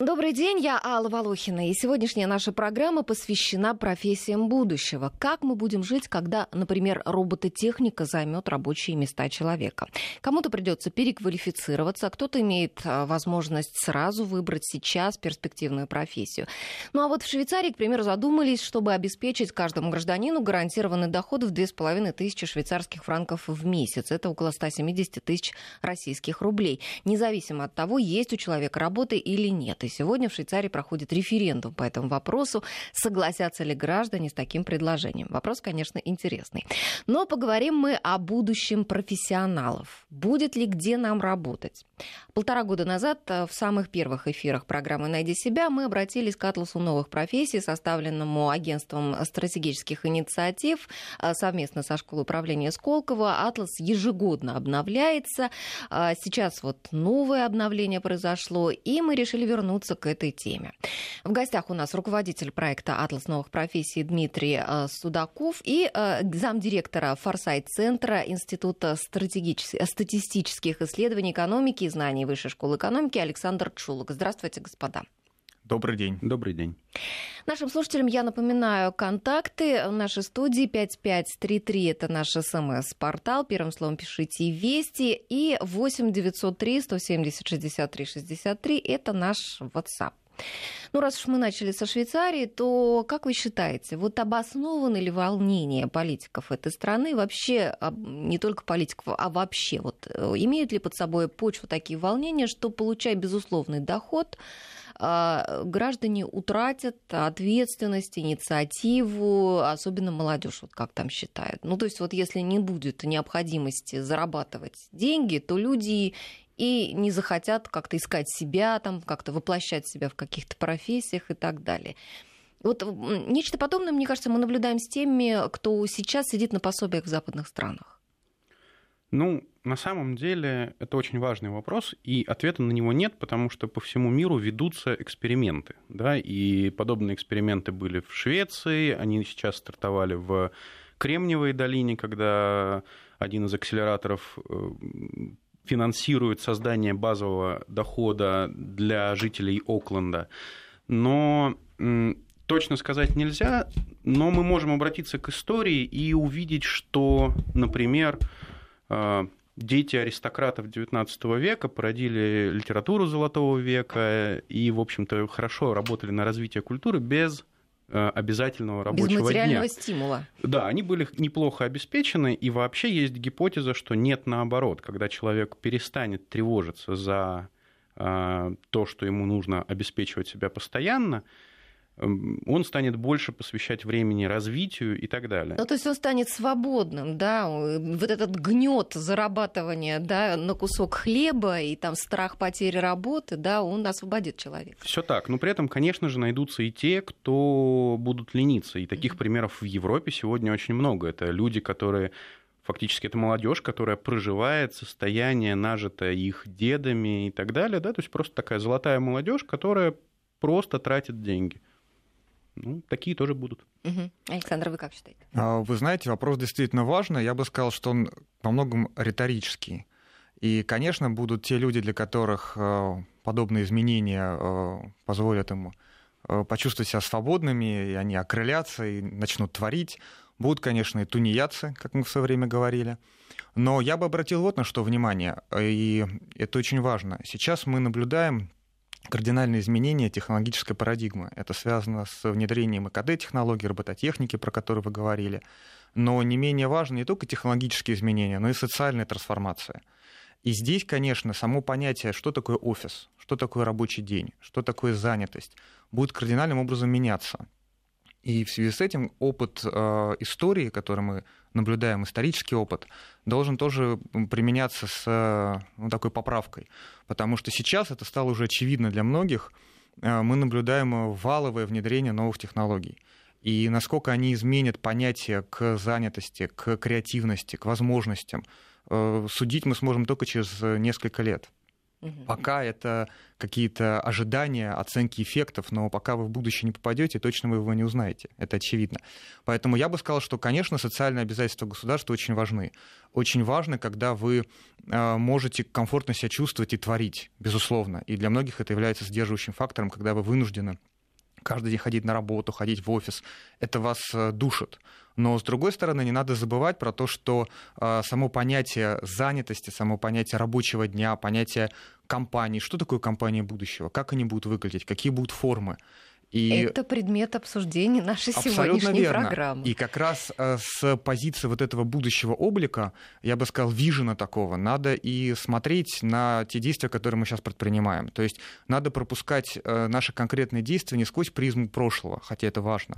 Добрый день, я Алла Волохина, и сегодняшняя наша программа посвящена профессиям будущего. Как мы будем жить, когда, например, робототехника займет рабочие места человека? Кому-то придется переквалифицироваться, кто-то имеет а, возможность сразу выбрать сейчас перспективную профессию. Ну а вот в Швейцарии, к примеру, задумались, чтобы обеспечить каждому гражданину гарантированный доход в 2500 швейцарских франков в месяц. Это около 170 тысяч российских рублей, независимо от того, есть у человека работа или нет и сегодня в Швейцарии проходит референдум по этому вопросу, согласятся ли граждане с таким предложением. Вопрос, конечно, интересный. Но поговорим мы о будущем профессионалов. Будет ли где нам работать? Полтора года назад э, в самых первых эфирах программы «Найди себя» мы обратились к атласу новых профессий, составленному агентством стратегических инициатив э, совместно со школой управления Сколково. Атлас ежегодно обновляется. Э, сейчас вот новое обновление произошло, и мы решили вернуться вернуться к этой теме. В гостях у нас руководитель проекта «Атлас новых профессий» Дмитрий э, Судаков и э, замдиректора Форсайт-центра Института статистических исследований экономики и знаний Высшей школы экономики Александр Чулок. Здравствуйте, господа. Добрый день. Добрый день. Нашим слушателям я напоминаю контакты нашей студии 5533 это наш смс-портал. Первым словом пишите «Вести» и 8 903 170 63 63 это наш WhatsApp. Ну, раз уж мы начали со Швейцарии, то как вы считаете, вот обоснованы ли волнения политиков этой страны, вообще не только политиков, а вообще, вот э, имеют ли под собой почву такие волнения, что, получая безусловный доход, а, граждане утратят ответственность, инициативу, особенно молодежь, вот как там считают. Ну, то есть вот если не будет необходимости зарабатывать деньги, то люди и не захотят как-то искать себя, там, как-то воплощать себя в каких-то профессиях и так далее. Вот нечто подобное, мне кажется, мы наблюдаем с теми, кто сейчас сидит на пособиях в западных странах. Ну, на самом деле это очень важный вопрос, и ответа на него нет, потому что по всему миру ведутся эксперименты. Да, и подобные эксперименты были в Швеции, они сейчас стартовали в Кремниевой долине, когда один из акселераторов э, финансирует создание базового дохода для жителей Окленда. Но точно сказать нельзя, но мы можем обратиться к истории и увидеть, что, например, а, дети аристократов XIX века породили литературу Золотого века и, в общем-то, хорошо работали на развитие культуры без обязательного рабочего Без материального дня. стимула. Да, они были неплохо обеспечены, и вообще есть гипотеза, что нет наоборот, когда человек перестанет тревожиться за а, то, что ему нужно обеспечивать себя постоянно, он станет больше посвящать времени развитию и так далее. Ну, то есть он станет свободным, да, вот этот гнет зарабатывания, да, на кусок хлеба и там страх потери работы, да, он освободит человека. Все так, но при этом, конечно же, найдутся и те, кто будут лениться, и таких mm-hmm. примеров в Европе сегодня очень много. Это люди, которые фактически это молодежь, которая проживает состояние, нажитое их дедами и так далее, да, то есть просто такая золотая молодежь, которая просто тратит деньги ну, такие тоже будут. Угу. Александр, вы как считаете? А, вы знаете, вопрос действительно важный. Я бы сказал, что он во многом риторический. И, конечно, будут те люди, для которых э, подобные изменения э, позволят им э, почувствовать себя свободными, и они окрылятся и начнут творить. Будут, конечно, и тунеядцы, как мы в свое время говорили. Но я бы обратил вот на что внимание, и это очень важно. Сейчас мы наблюдаем кардинальные изменения технологической парадигмы. Это связано с внедрением ЭКД-технологий, робототехники, про которые вы говорили. Но не менее важно не только технологические изменения, но и социальная трансформация. И здесь, конечно, само понятие, что такое офис, что такое рабочий день, что такое занятость, будет кардинальным образом меняться. И в связи с этим опыт э, истории, который мы наблюдаем, исторический опыт, должен тоже применяться с ну, такой поправкой. Потому что сейчас это стало уже очевидно для многих. Э, мы наблюдаем валовое внедрение новых технологий. И насколько они изменят понятие к занятости, к креативности, к возможностям, э, судить мы сможем только через несколько лет. Угу. Пока это какие-то ожидания, оценки эффектов, но пока вы в будущее не попадете, точно вы его не узнаете. Это очевидно. Поэтому я бы сказал, что, конечно, социальные обязательства государства очень важны. Очень важно, когда вы э, можете комфортно себя чувствовать и творить, безусловно. И для многих это является сдерживающим фактором, когда вы вынуждены каждый день ходить на работу, ходить в офис, это вас э, душит. Но, с другой стороны, не надо забывать про то, что э, само понятие занятости, само понятие рабочего дня, понятие компании, что такое компания будущего, как они будут выглядеть, какие будут формы, и... Это предмет обсуждения нашей Абсолютно сегодняшней верно. программы. И как раз э, с позиции вот этого будущего облика, я бы сказал, вижена такого, надо и смотреть на те действия, которые мы сейчас предпринимаем. То есть надо пропускать э, наши конкретные действия не сквозь призму прошлого, хотя это важно,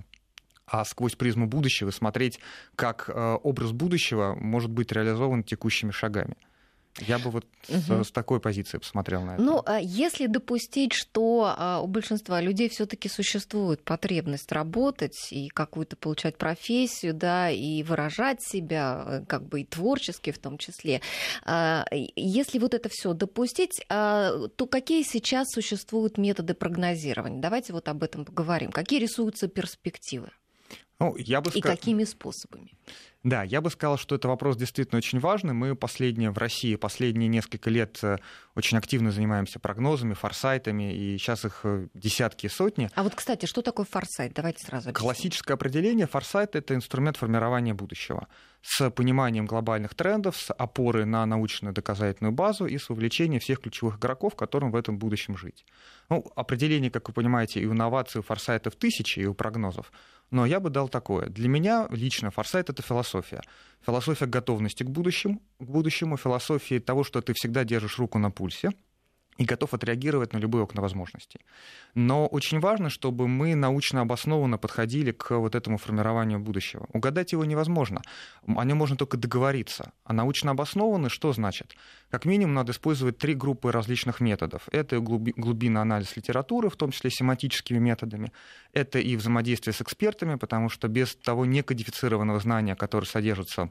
а сквозь призму будущего смотреть, как э, образ будущего может быть реализован текущими шагами. Я бы вот угу. с, с такой позиции посмотрел на это. Ну, а если допустить, что а, у большинства людей все-таки существует потребность работать и какую-то получать профессию, да, и выражать себя, э, как бы и творчески в том числе, а, если вот это все допустить, то какие сейчас существуют методы прогнозирования? Давайте вот об этом поговорим. Какие рисуются перспективы? Ну, я бы и какими способами? Да, я бы сказал, что это вопрос действительно очень важный. Мы последние в России, последние несколько лет э, очень активно занимаемся прогнозами, форсайтами, и сейчас их э, десятки и сотни. А вот, кстати, что такое форсайт? Давайте сразу объясним. Классическое определение форсайт — это инструмент формирования будущего с пониманием глобальных трендов, с опорой на научную доказательную базу и с вовлечением всех ключевых игроков, которым в этом будущем жить. Ну, определение, как вы понимаете, и у инноваций, у форсайтов тысячи, и у прогнозов. Но я бы дал такое. Для меня лично форсайт — это философия. Философия готовности к будущему, к будущему, философия того, что ты всегда держишь руку на пульсе, и готов отреагировать на любые окна возможностей. Но очень важно, чтобы мы научно обоснованно подходили к вот этому формированию будущего. Угадать его невозможно. О нем можно только договориться. А научно обоснованно что значит? Как минимум надо использовать три группы различных методов. Это глубинный анализ литературы, в том числе семантическими методами. Это и взаимодействие с экспертами, потому что без того некодифицированного знания, которое содержится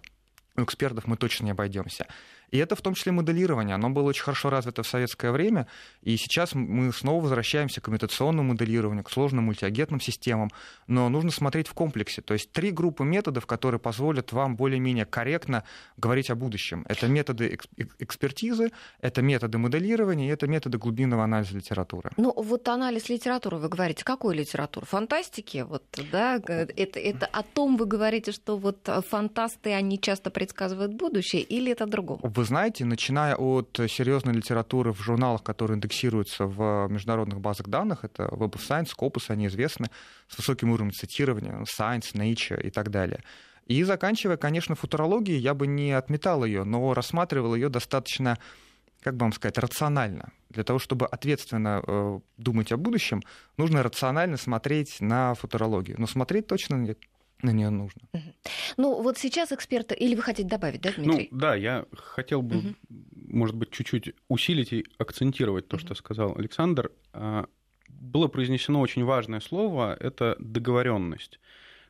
у экспертов, мы точно не обойдемся. И это в том числе моделирование. Оно было очень хорошо развито в советское время, и сейчас мы снова возвращаемся к имитационному моделированию, к сложным мультиагентным системам, но нужно смотреть в комплексе. То есть три группы методов, которые позволят вам более-менее корректно говорить о будущем. Это методы экспертизы, это методы моделирования, и это методы глубинного анализа литературы. Ну, вот анализ литературы, вы говорите, какой литературы? Фантастики? Вот, да? это, это о том вы говорите, что вот фантасты, они часто предсказывают будущее, или это другое? Вы знаете, начиная от серьезной литературы в журналах, которые индексируются в международных базах данных, это Web of Science, Scopus, они известны, с высоким уровнем цитирования, Science, Nature и так далее. И заканчивая, конечно, футурологией, я бы не отметал ее, но рассматривал ее достаточно, как бы вам сказать, рационально. Для того, чтобы ответственно э, думать о будущем, нужно рационально смотреть на футурологию. Но смотреть точно на нее нужно. Ну, вот сейчас эксперты, или вы хотите добавить, да, Дмитрий? Ну, да, я хотел бы, угу. может быть, чуть-чуть усилить и акцентировать то, угу. что сказал Александр. А, было произнесено очень важное слово – это договоренность.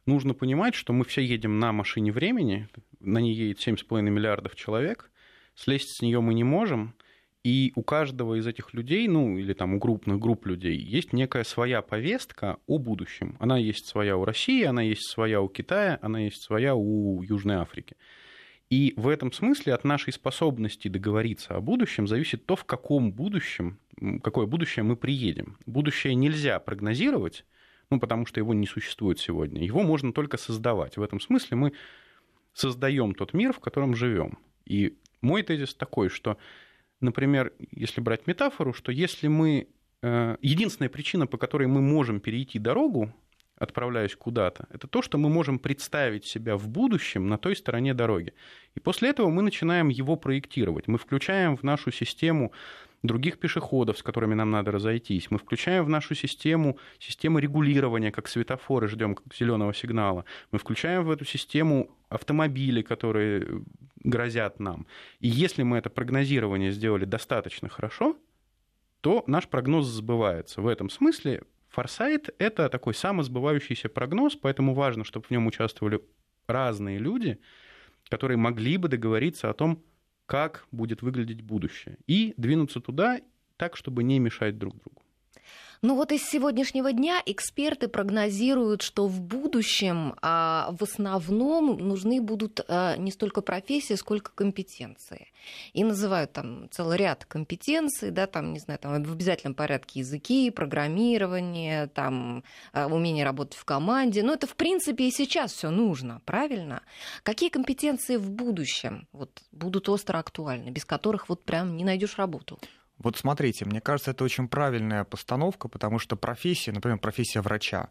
Нужно понимать, что мы все едем на машине времени, на ней едет 7,5 миллиардов человек, слезть с нее мы не можем – и у каждого из этих людей, ну или там у крупных групп людей, есть некая своя повестка о будущем. Она есть своя у России, она есть своя у Китая, она есть своя у Южной Африки. И в этом смысле от нашей способности договориться о будущем зависит то, в каком будущем, какое будущее мы приедем. Будущее нельзя прогнозировать, ну, потому что его не существует сегодня. Его можно только создавать. В этом смысле мы создаем тот мир, в котором живем. И мой тезис такой, что например, если брать метафору, что если мы... Э, единственная причина, по которой мы можем перейти дорогу, отправляясь куда-то, это то, что мы можем представить себя в будущем на той стороне дороги. И после этого мы начинаем его проектировать. Мы включаем в нашу систему других пешеходов, с которыми нам надо разойтись. Мы включаем в нашу систему систему регулирования, как светофоры, ждем зеленого сигнала. Мы включаем в эту систему автомобили, которые грозят нам. И если мы это прогнозирование сделали достаточно хорошо, то наш прогноз сбывается. В этом смысле форсайт — это такой самосбывающийся прогноз, поэтому важно, чтобы в нем участвовали разные люди, которые могли бы договориться о том, как будет выглядеть будущее. И двинуться туда так, чтобы не мешать друг другу. Ну вот из сегодняшнего дня эксперты прогнозируют, что в будущем а, в основном нужны будут а, не столько профессии, сколько компетенции. И называют там целый ряд компетенций, да, там, не знаю, там в обязательном порядке языки, программирование, там а, умение работать в команде. Но это, в принципе, и сейчас все нужно, правильно? Какие компетенции в будущем вот, будут остро актуальны, без которых вот прям не найдешь работу? Вот смотрите, мне кажется, это очень правильная постановка, потому что профессия, например, профессия врача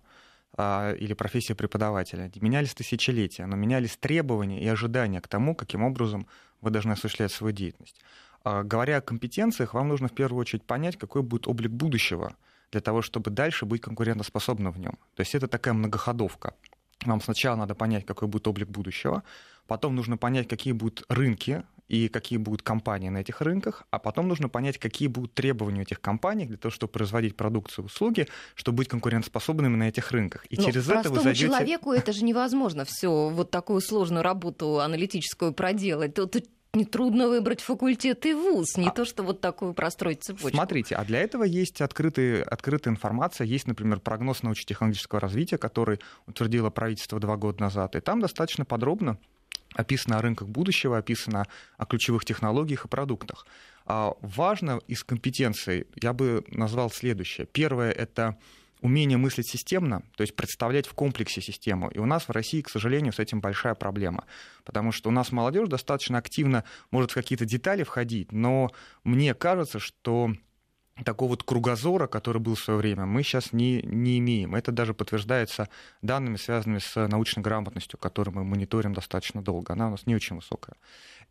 а, или профессия преподавателя, менялись тысячелетия, но менялись требования и ожидания к тому, каким образом вы должны осуществлять свою деятельность. А, говоря о компетенциях, вам нужно в первую очередь понять, какой будет облик будущего для того, чтобы дальше быть конкурентоспособным в нем. То есть это такая многоходовка. Вам сначала надо понять, какой будет облик будущего, потом нужно понять, какие будут рынки и какие будут компании на этих рынках, а потом нужно понять, какие будут требования этих компаний для того, чтобы производить продукцию и услуги, чтобы быть конкурентоспособными на этих рынках. И Но через это вы зайдете... человеку это же невозможно все вот такую сложную работу аналитическую проделать. Тут нетрудно выбрать факультет и вуз, не а... то, что вот такую простроить цепочку. Смотрите, а для этого есть открытые, открытая информация, есть, например, прогноз научно-технологического развития, который утвердило правительство два года назад, и там достаточно подробно описано о рынках будущего, описано о ключевых технологиях и продуктах. А важно из компетенций, я бы назвал следующее. Первое — это умение мыслить системно, то есть представлять в комплексе систему. И у нас в России, к сожалению, с этим большая проблема. Потому что у нас молодежь достаточно активно может в какие-то детали входить, но мне кажется, что такого вот кругозора, который был в свое время, мы сейчас не, не имеем. Это даже подтверждается данными, связанными с научной грамотностью, которую мы мониторим достаточно долго. Она у нас не очень высокая.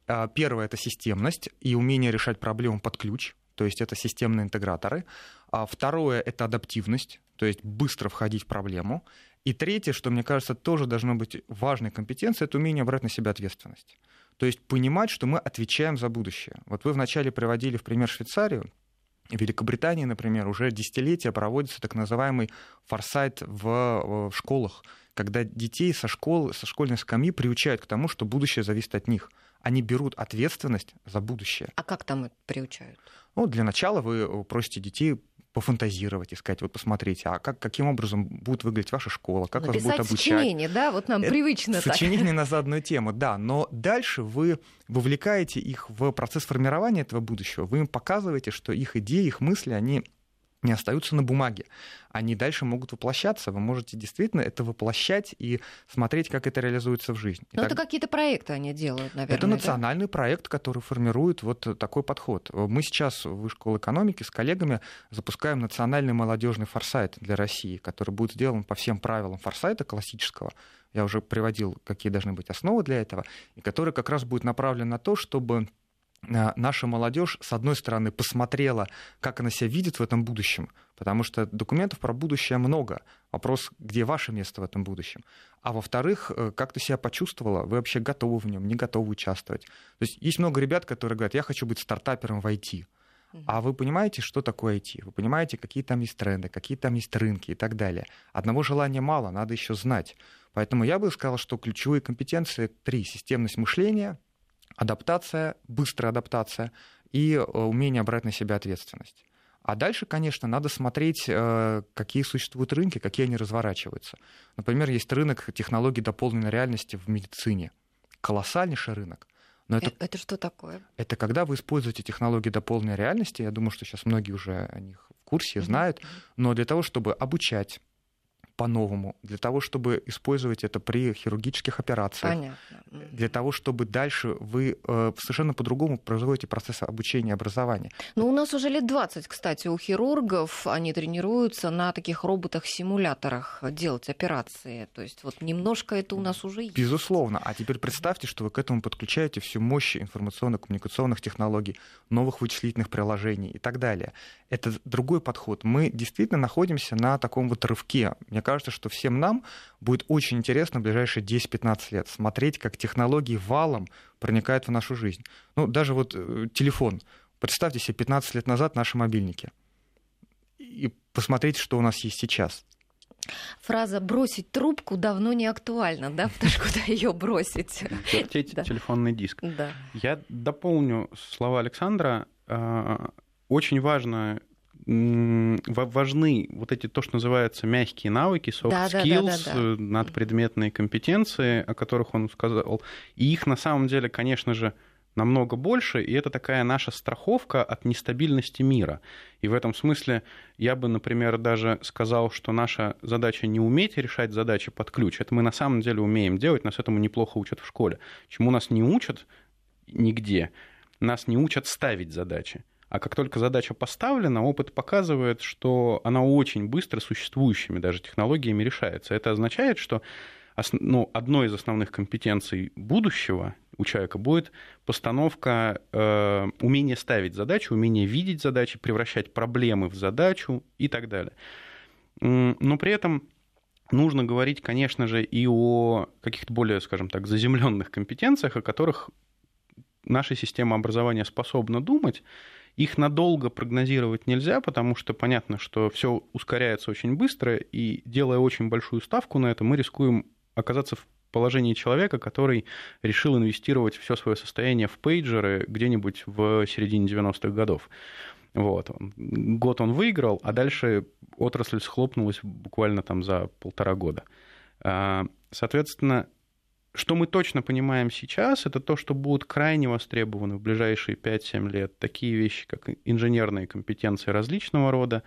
А, первое — это системность и умение решать проблемы под ключ, то есть это системные интеграторы. А второе — это адаптивность, то есть быстро входить в проблему. И третье, что, мне кажется, тоже должно быть важной компетенцией, это умение брать на себя ответственность. То есть понимать, что мы отвечаем за будущее. Вот вы вначале приводили в пример Швейцарию, в Великобритании, например, уже десятилетия проводится так называемый форсайт в, в школах, когда детей со, школ, со школьной скамьи приучают к тому, что будущее зависит от них. Они берут ответственность за будущее. А как там приучают? Ну, для начала вы просите детей пофантазировать, искать, вот посмотрите, а как, каким образом будет выглядеть ваша школа, как Написать вас будут обучать. сочинение, да, вот нам Это привычно Сочинение так. на заданную тему, да, но дальше вы вовлекаете их в процесс формирования этого будущего, вы им показываете, что их идеи, их мысли, они не остаются на бумаге. Они дальше могут воплощаться. Вы можете действительно это воплощать и смотреть, как это реализуется в жизни. Но так... это какие-то проекты они делают, наверное. Это национальный да? проект, который формирует вот такой подход. Мы сейчас в школе экономики с коллегами запускаем национальный молодежный форсайт для России, который будет сделан по всем правилам форсайта классического. Я уже приводил, какие должны быть основы для этого, и который как раз будет направлен на то, чтобы наша молодежь, с одной стороны, посмотрела, как она себя видит в этом будущем, потому что документов про будущее много. Вопрос, где ваше место в этом будущем. А во-вторых, э, как ты себя почувствовала, вы вообще готовы в нем, не готовы участвовать. То есть есть много ребят, которые говорят, я хочу быть стартапером в IT. А вы понимаете, что такое IT? Вы понимаете, какие там есть тренды, какие там есть рынки и так далее. Одного желания мало, надо еще знать. Поэтому я бы сказал, что ключевые компетенции три. Системность мышления, адаптация, быстрая адаптация и э, умение брать на себя ответственность. А дальше, конечно, надо смотреть, э, какие существуют рынки, какие они разворачиваются. Например, есть рынок технологий дополненной реальности в медицине. Колоссальнейший рынок. Но это, это что такое? Это когда вы используете технологии дополненной реальности. Я думаю, что сейчас многие уже о них в курсе, знают. Но для того, чтобы обучать, по-новому, для того, чтобы использовать это при хирургических операциях, Понятно. для того, чтобы дальше вы э, совершенно по-другому производите процесс обучения и образования. Ну, у нас уже лет 20, кстати, у хирургов, они тренируются на таких роботах-симуляторах делать операции. То есть вот немножко это у нас уже есть. Безусловно. А теперь представьте, что вы к этому подключаете всю мощь информационно-коммуникационных технологий, новых вычислительных приложений и так далее. Это другой подход. Мы действительно находимся на таком вот рывке. Мне кажется, что всем нам будет очень интересно в ближайшие 10-15 лет смотреть, как технологии валом проникают в нашу жизнь. Ну, даже вот э, телефон. Представьте себе 15 лет назад наши мобильники. И посмотрите, что у нас есть сейчас. Фраза «бросить трубку» давно не актуальна, да? Потому что куда ее бросить? Вертеть Да. телефонный диск. Да. Я дополню слова Александра. А, Очень важно важны вот эти то, что называется мягкие навыки, soft Да, да, да, skills, да, да. э, надпредметные компетенции, о которых он сказал. И их на самом деле, конечно же, намного больше, и это такая наша страховка от нестабильности мира. И в этом смысле я бы, например, даже сказал, что наша задача не уметь решать задачи под ключ. Это мы на самом деле умеем делать, нас этому неплохо учат в школе. Чему нас не учат нигде, нас не учат ставить задачи. А как только задача поставлена, опыт показывает, что она очень быстро существующими даже технологиями решается. Это означает, что ну, одной из основных компетенций будущего у человека будет постановка, э, умение ставить задачи, умение видеть задачи, превращать проблемы в задачу и так далее. Но при этом нужно говорить, конечно же, и о каких-то более, скажем так, заземленных компетенциях, о которых наша система образования способна думать. Их надолго прогнозировать нельзя, потому что понятно, что все ускоряется очень быстро, и делая очень большую ставку на это, мы рискуем оказаться в положении человека, который решил инвестировать все свое состояние в пейджеры где-нибудь в середине 90-х годов. Вот. Год он выиграл, а дальше отрасль схлопнулась буквально там за полтора года. А, Соответственно, что мы точно понимаем сейчас, это то, что будут крайне востребованы в ближайшие 5-7 лет такие вещи, как инженерные компетенции различного рода,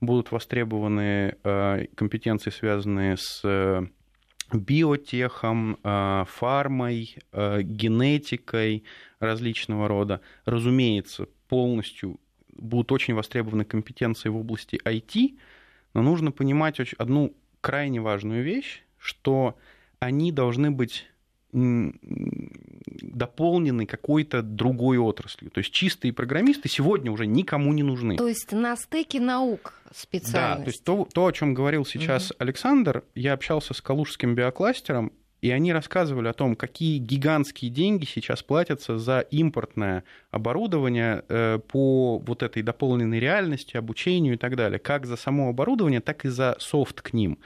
будут востребованы э, компетенции, связанные с э, биотехом, э, фармой, генетикой различного рода. Разумеется, полностью будут очень востребованы компетенции в области IT, но нужно понимать одну крайне важную вещь, что они должны быть дополнены какой-то другой отраслью. То есть чистые программисты сегодня уже никому не нужны. То есть на стыке наук Да, специальность. то есть то, то, о чем говорил сейчас Александр, я общался с калужским биокластером, и они рассказывали о том, какие гигантские деньги сейчас платятся за импортное оборудование э, по вот этой дополненной реальности, обучению и так далее, как за само оборудование, так и за софт к ним.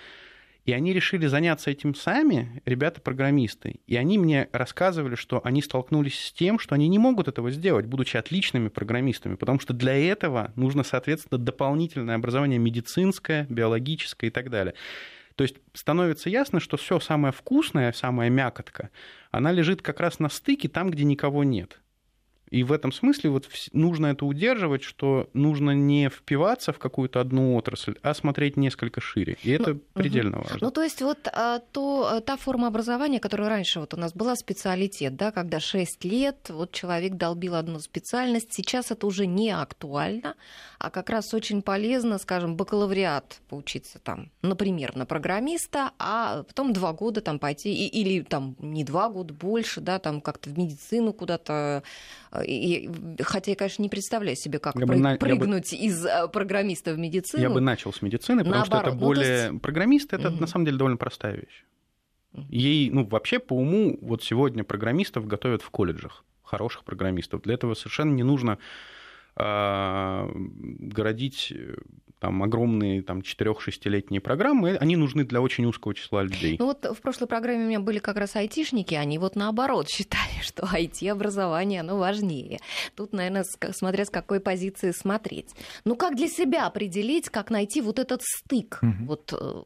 И они решили заняться этим сами, ребята-программисты. И они мне рассказывали, что они столкнулись с тем, что они не могут этого сделать, будучи отличными программистами, потому что для этого нужно, соответственно, дополнительное образование медицинское, биологическое и так далее. То есть становится ясно, что все самое вкусное, самая мякотка, она лежит как раз на стыке там, где никого нет. И в этом смысле вот нужно это удерживать, что нужно не впиваться в какую-то одну отрасль, а смотреть несколько шире. И это Ну, предельно важно. Ну, то есть вот а, то, а, та форма образования, которая раньше вот у нас была специалитет, да, когда 6 лет вот человек долбил одну специальность, сейчас это уже не актуально, а как раз очень полезно, скажем, бакалавриат поучиться там, например, на программиста, а потом два года там пойти, или там не два года, больше, да, там как-то в медицину куда-то, э, и- и- хотя я, конечно, не представляю себе, как Я прыг- я бы- прыгнуть из э, программиста в медицину. Я бы начал с медицины, потому что это Наоборот. Ну, более... Программист — это Мгм. на самом деле довольно простая вещь. Ей, ну, вообще по уму вот сегодня программистов готовят в колледжах, хороших программистов. Для этого совершенно не нужно а, городить э, там огромные там 4-6-летние программы, они нужны для очень узкого числа людей. Ну вот в прошлой программе у меня были как раз айтишники, они вот наоборот считали, что IT-образование, оно важнее. Тут, наверное, смотря с какой позиции смотреть. Ну как для себя определить, как найти вот этот стык? Мгм. Вот э,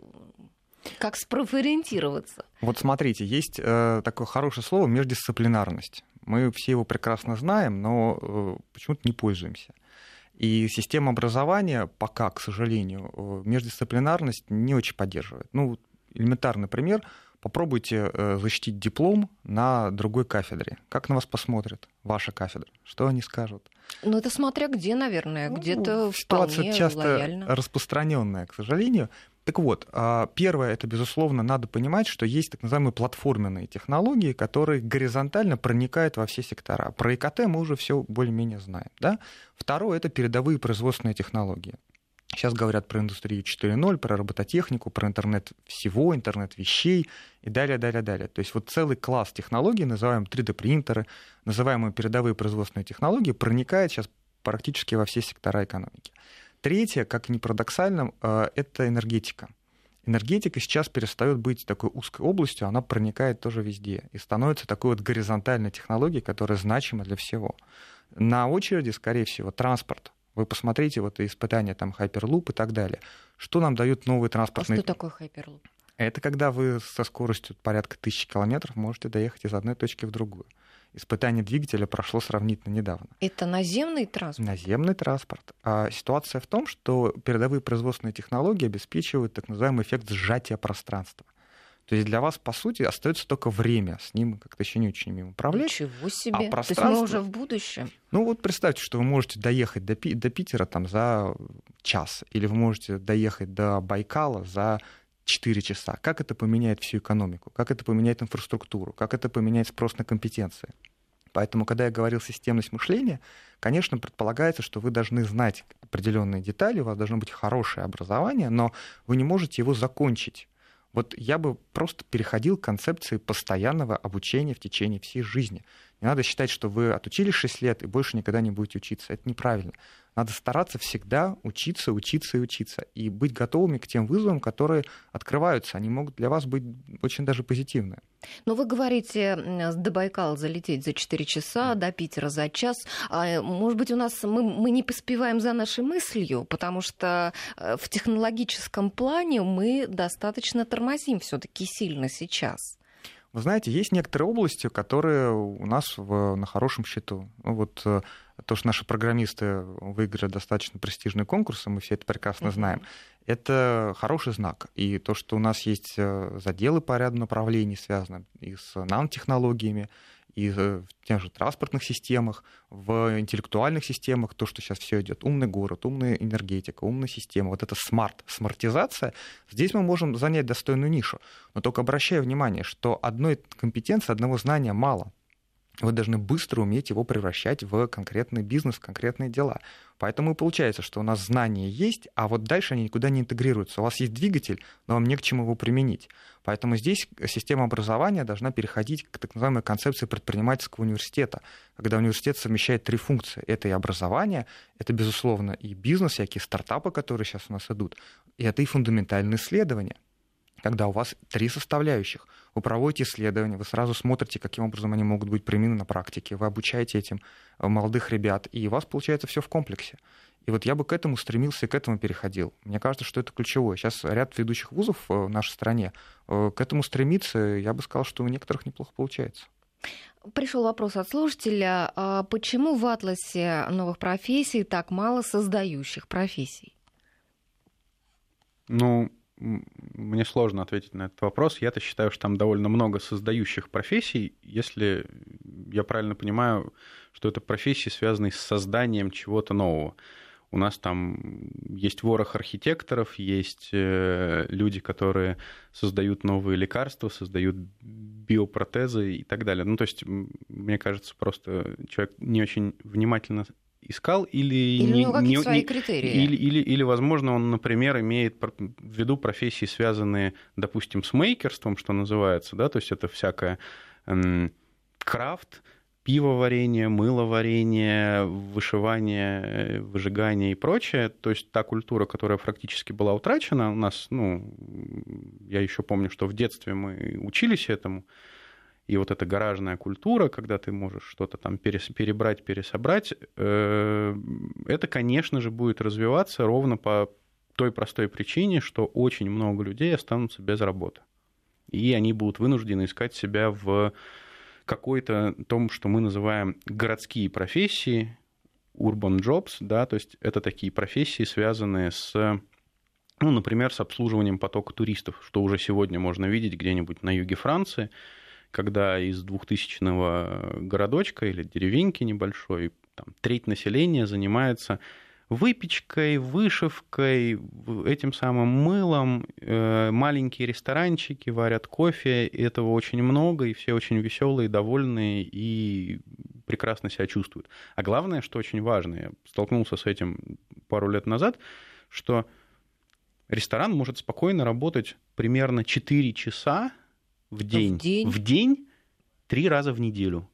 как спрофориентироваться? Вот смотрите, есть э, такое хорошее слово междисциплинарность. Мы все его прекрасно знаем, но э, почему-то не пользуемся. И система образования пока, к сожалению, э, междисциплинарность не очень поддерживает. Ну, элементарный пример. Попробуйте э, защитить диплом на другой кафедре. Как на вас посмотрят ваша кафедра? Что они скажут? Ну это смотря где, наверное, Ну, где-то ситуация вполне часто лояльно. распространенная, к сожалению. Так вот, а, первое, это, безусловно, надо понимать, что есть так называемые платформенные технологии, которые горизонтально проникают во все сектора. Про ИКТ мы уже все более-менее знаем. Да? Второе, это передовые производственные технологии. Сейчас говорят про индустрию 4.0, про робототехнику, про интернет всего, интернет вещей и далее, далее, далее. То есть вот целый класс технологий, называемые 3D-принтеры, называемые передовые производственные технологии, проникает сейчас практически во все сектора экономики. Третье, как ни парадоксально, э, это энергетика. энергетика сейчас перестает быть такой узкой областью, она проникает тоже везде и становится такой вот горизонтальной технологией, которая значима для всего. На очереди, скорее всего, транспорт. Вы посмотрите вот испытания там Hyperloop и так далее. Что нам дают новые транспортные... А что такое Hyperloop? Это когда вы со скоростью порядка тысячи километров можете доехать из одной точки в другую. Испытание двигателя прошло сравнительно недавно. Это наземный транспорт? Наземный транспорт. А ситуация в том, что передовые производственные технологии обеспечивают так называемый эффект сжатия пространства. То есть для вас, по сути, остается только время. С ним как-то еще не очень умеем управлять. Ничего себе. А пространство... То есть мы уже в будущем. Ну вот представьте, что вы можете доехать до, Пи... до Питера там, за час. Или вы можете доехать до Байкала за 4 часа. Как это поменяет всю экономику? Как это поменяет инфраструктуру? Как это поменяет спрос на компетенции? Поэтому, когда я говорил системность мышления, конечно, предполагается, что вы должны знать определенные детали, у вас должно быть хорошее образование, но вы не можете его закончить. Вот я бы просто переходил к концепции постоянного обучения в течение всей жизни. Не надо считать, что вы отучились 6 лет и больше никогда не будете учиться. Это неправильно. Надо стараться всегда учиться, учиться и учиться. И быть готовыми к тем вызовам, которые открываются. Они могут для вас быть очень даже позитивные. Но вы говорите, до Байкала залететь за 4 часа, до Питера за час. А, может быть, у нас мы, мы не поспеваем за нашей мыслью, потому что э, в технологическом плане мы достаточно тормозим все-таки сильно сейчас. Вы знаете, есть некоторые области, которые у нас в, на хорошем счету. Ну, вот э, то, что наши программисты выиграли достаточно престижные конкурсы, мы все это прекрасно uh-huh. знаем, это хороший знак. И то, что у нас есть э, заделы по ряду направлений, связанных и с нанотехнологиями, и в тех же транспортных системах, в интеллектуальных системах, то, что сейчас все идет, умный город, умная энергетика, умная система, вот эта смарт, смартизация, здесь мы можем занять достойную нишу. Но только обращаю внимание, что одной компетенции, одного знания мало вы должны быстро уметь его превращать в конкретный бизнес, в конкретные дела. Поэтому и получается, что у нас знания есть, а вот дальше они никуда не интегрируются. У вас есть двигатель, но вам не к чему его применить. Поэтому здесь система образования должна переходить к так называемой концепции предпринимательского университета, когда университет совмещает три функции. Это и образование, это, безусловно, и бизнес, всякие стартапы, которые сейчас у нас идут, и это и фундаментальные исследования когда у вас три составляющих. Вы проводите исследования, вы сразу смотрите, каким образом они могут быть применены на практике, вы обучаете этим э, молодых ребят, и у вас получается все в комплексе. И вот я бы к этому стремился и к этому переходил. Мне кажется, что это ключевое. Сейчас ряд ведущих вузов э, в нашей стране э, к этому стремится. Я бы сказал, что у некоторых неплохо получается. Пришел вопрос от слушателя. А почему в атласе новых профессий так мало создающих профессий? Ну, мне сложно ответить на этот вопрос. Я-то считаю, что там довольно много создающих профессий, если я правильно понимаю, что это профессии, связанные с созданием чего-то нового. У нас там есть ворох архитекторов, есть э, люди, которые создают новые лекарства, создают биопротезы и так далее. Ну, то есть, мне кажется, просто человек не очень внимательно искал, или, или не, у него не, свои критерии. Или, или, или, возможно, он, например, имеет в виду профессии, связанные, допустим, с мейкерством, что называется, да, то есть это всякое крафт, пивоварение, мыловарение, вышивание, выжигание и прочее. То есть та культура, которая практически была утрачена, у нас, ну, я еще помню, что в детстве мы учились этому, и вот эта гаражная культура, когда ты можешь что-то там перебрать, пересобрать, э, это, конечно же, будет развиваться ровно по той простой причине, что очень много людей останутся без работы. И они будут вынуждены искать себя в какой-то том, что мы называем городские профессии, urban jobs, да, то есть это такие профессии, связанные с ну, например, с обслуживанием потока туристов, что уже сегодня можно видеть где-нибудь на юге Франции, когда из двухтысячного городочка или деревеньки небольшой там, треть населения занимается выпечкой, вышивкой, этим самым мылом, э, маленькие ресторанчики варят кофе, и этого очень много, и все очень веселые, довольные и прекрасно себя чувствуют. А главное, что очень важно, я столкнулся с этим пару лет назад, что ресторан может спокойно работать примерно 4 часа в день. В день? В день три раза в неделю.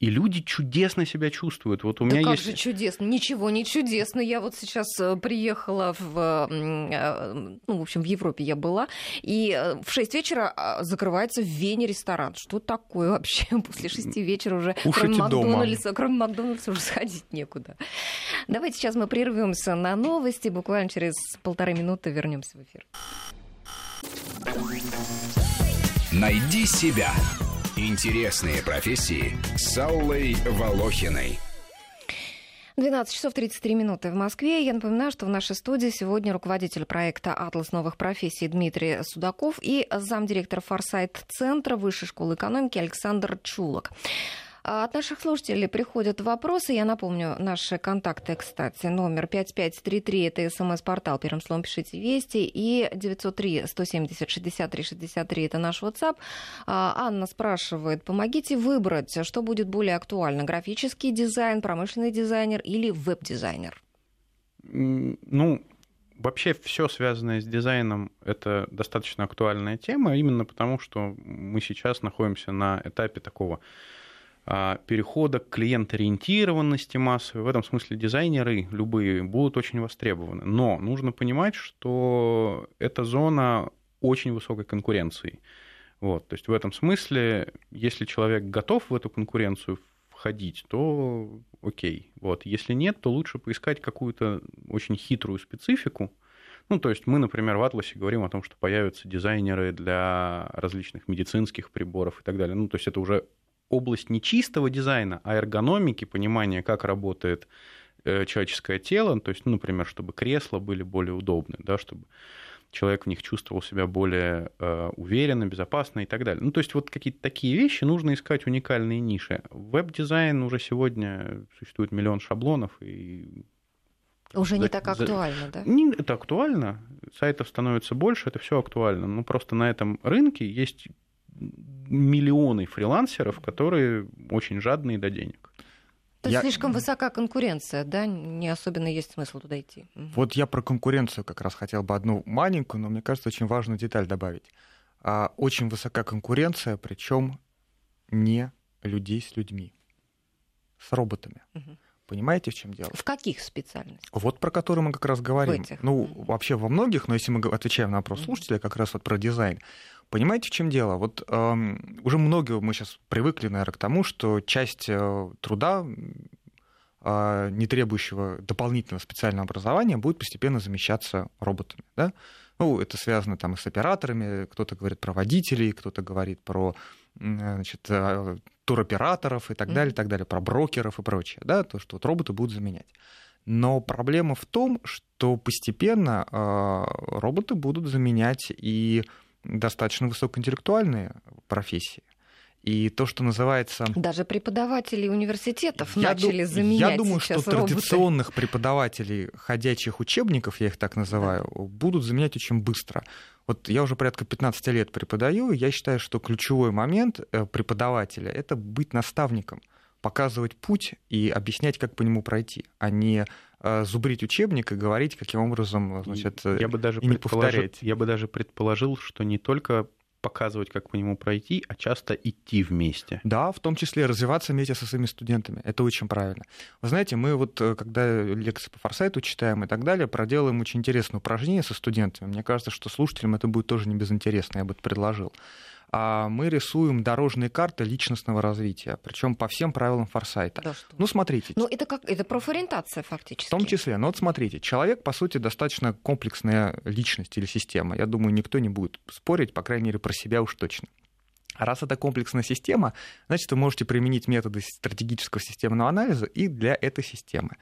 И люди чудесно себя чувствуют. Вот у меня да есть... как же чудесно? Ничего не чудесно. Я вот сейчас э, приехала в, э, ну, в общем, в Европе я была, и э, в 6 вечера а, закрывается в Вене ресторан. Что такое вообще? После 6 вечера уже кроме Макдональдса, кроме Макдональдса уже сходить некуда. Давайте сейчас мы прервемся на новости. Буквально через полторы минуты вернемся в эфир. Найди себя. Интересные профессии с Аллой Волохиной. 12 часов 33 минуты в Москве. Я напоминаю, что в нашей студии сегодня руководитель проекта «Атлас новых профессий» Дмитрий Судаков и замдиректора «Форсайт-центра» Высшей школы экономики Александр Чулок. А от наших слушателей приходят вопросы. Я напомню, наши контакты, кстати, номер 5533, это смс-портал, первым словом пишите «Вести», и 903-170-63-63, это наш WhatsApp. А, Анна спрашивает, помогите выбрать, что будет более актуально, графический дизайн, промышленный дизайнер или веб-дизайнер? Ну, Вообще все связанное с дизайном — это достаточно актуальная тема, именно потому что мы сейчас находимся на этапе такого перехода к клиент-ориентированности массовой. В этом смысле дизайнеры любые будут очень востребованы. Но нужно понимать, что эта зона очень высокой конкуренции. Вот, то есть в этом смысле, если человек готов в эту конкуренцию входить, то окей. Вот. Если нет, то лучше поискать какую-то очень хитрую специфику. Ну, то есть мы, например, в Атласе говорим о том, что появятся дизайнеры для различных медицинских приборов и так далее. Ну, то есть это уже область не чистого дизайна, а эргономики, понимания, как работает э, человеческое тело, то есть, ну, например, чтобы кресла были более удобны, да, чтобы человек в них чувствовал себя более э, уверенно, безопасно и так далее. Ну, то есть вот какие-то такие вещи нужно искать уникальные ниши. Веб-дизайн уже сегодня существует миллион шаблонов и уже не так актуально, да? Не, это актуально. Сайтов становится больше, это все актуально. Ну, просто на этом рынке есть миллионы фрилансеров, которые очень жадные до денег. То я... слишком высока конкуренция, да? Не особенно есть смысл туда идти. Вот я про конкуренцию как раз хотел бы одну маленькую, но мне кажется, очень важную деталь добавить. А, очень высока конкуренция, причем не людей с людьми, с роботами. Угу. Понимаете, в чем дело? В каких специальностях? Вот про которые мы как раз говорим. Ну, вообще во многих, но если мы отвечаем на вопрос слушателя, как раз вот про дизайн. Понимаете, в чем дело? Вот эм, уже многие мы сейчас привыкли, наверное, к тому, что часть э, труда э, не требующего дополнительного специального образования будет постепенно замещаться роботами. Да? Ну, это связано там и с операторами, кто-то говорит про водителей, кто-то говорит про значит, э, туроператоров и так далее, и так далее, про брокеров и прочее, да, то, что вот роботы будут заменять. Но проблема в том, что постепенно э, роботы будут заменять и достаточно высокоинтеллектуальные профессии. И то, что называется... Даже преподаватели университетов я начали ду... заменять Я думаю, что роботы. традиционных преподавателей ходячих учебников, я их так называю, да. будут заменять очень быстро. Вот я уже порядка 15 лет преподаю, и я считаю, что ключевой момент э, преподавателя — это быть наставником, показывать путь и объяснять, как по нему пройти, а не зубрить учебник и говорить, каким образом значит, я бы даже и не повторять. Я бы даже предположил, что не только показывать, как по нему пройти, а часто идти вместе. Да, в том числе развиваться вместе со своими студентами. Это очень правильно. Вы знаете, мы вот, э, когда лекции по форсайту читаем и так далее, проделаем очень интересное упражнение со студентами. Мне кажется, что слушателям это будет тоже не безинтересно, я бы это предложил. А мы рисуем дорожные карты личностного развития, причем по всем правилам форсайта. Да, что? Ну, смотрите. Ну, это как это профориентация фактически. В том числе. Но вот смотрите, человек, по сути, достаточно комплексная личность или система. Я думаю, никто не будет спорить, по крайней мере, про себя уж точно. А раз это комплексная система, значит, вы можете применить методы стратегического системного анализа и для этой системы.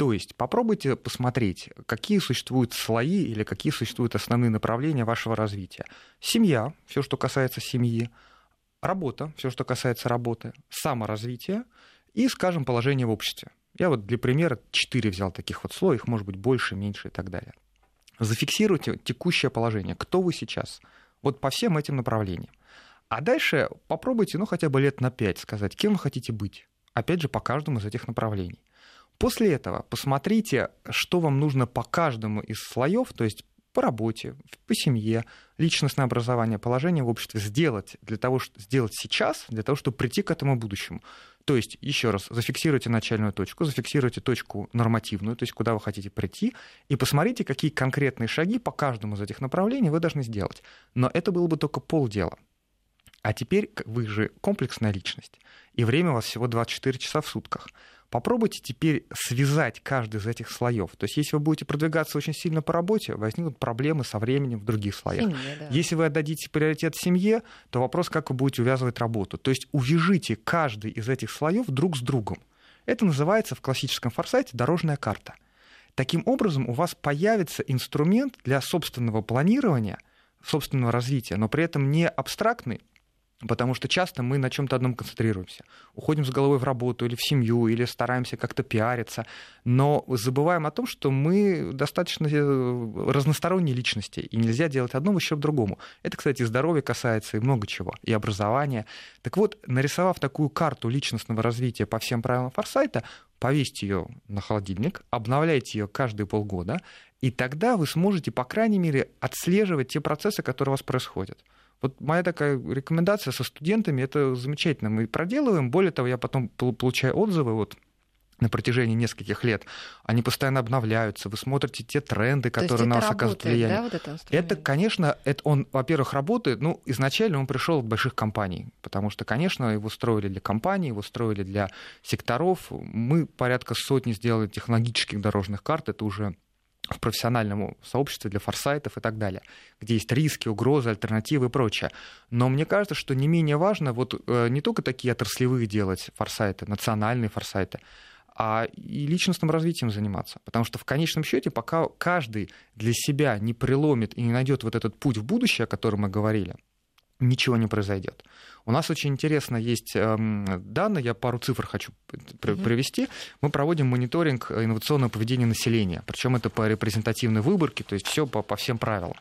То есть попробуйте посмотреть, какие существуют слои или какие существуют основные направления вашего развития. Семья, все, что касается семьи, работа, все, что касается работы, саморазвитие и, скажем, положение в обществе. Я вот для примера четыре взял таких вот слоев, может быть больше, меньше и так далее. Зафиксируйте текущее положение, кто вы сейчас, вот по всем этим направлениям. А дальше попробуйте, ну, хотя бы лет на пять сказать, кем вы хотите быть. Опять же, по каждому из этих направлений. После этого посмотрите, что вам нужно по каждому из слоев, то есть по работе, по семье, личностное образование, положение в обществе сделать для того, чтобы сделать сейчас, для того, чтобы прийти к этому будущему. То есть, еще раз, зафиксируйте начальную точку, зафиксируйте точку нормативную, то есть куда вы хотите прийти, и посмотрите, какие конкретные шаги по каждому из этих направлений вы должны сделать. Но это было бы только полдела. А теперь вы же комплексная личность, и время у вас всего 24 часа в сутках. Попробуйте теперь связать каждый из этих слоев. То есть, если вы будете продвигаться очень сильно по работе, возникнут проблемы со временем в других слоях. Семье, да. Если вы отдадите приоритет семье, то вопрос, как вы будете увязывать работу. То есть, увяжите каждый из этих слоев друг с другом. Это называется в классическом форсайте дорожная карта. Таким образом, у вас появится инструмент для собственного планирования, собственного развития, но при этом не абстрактный, Потому что часто мы на чем-то одном концентрируемся. Уходим с головой в работу или в семью, или стараемся как-то пиариться, но забываем о том, что мы достаточно э, разносторонние личности, и нельзя делать одно в ущерб другому. Это, кстати, и здоровья касается, и много чего, и образования. Так вот, нарисовав такую карту личностного развития по всем правилам Форсайта, повесьте ее на холодильник, обновляйте ее каждые полгода, и тогда вы сможете, по крайней мере, отслеживать те процессы, которые у вас происходят. Вот моя такая рекомендация со студентами, это замечательно, мы проделываем. Более того, я потом получаю отзывы вот на протяжении нескольких лет, они постоянно обновляются, вы смотрите те тренды, которые на вас оказывают влияние. Да, вот это, это, конечно, это он, во-первых, работает, ну, изначально он пришел от больших компаний, потому что, конечно, его строили для компаний, его строили для секторов. Мы порядка сотни сделали технологических дорожных карт, это уже в профессиональном сообществе для форсайтов и так далее, где есть риски, угрозы, альтернативы и прочее. Но мне кажется, что не менее важно вот э, не только такие отраслевые делать форсайты, национальные форсайты, а и личностным развитием заниматься. Потому что в конечном счете, пока каждый для себя не преломит и не найдет вот этот путь в будущее, о котором мы говорили, ничего не произойдет. У нас очень интересно есть эм, данные, я пару цифр хочу привести. Мы проводим мониторинг инновационного поведения населения, причем это по репрезентативной выборке, то есть все по, по всем правилам.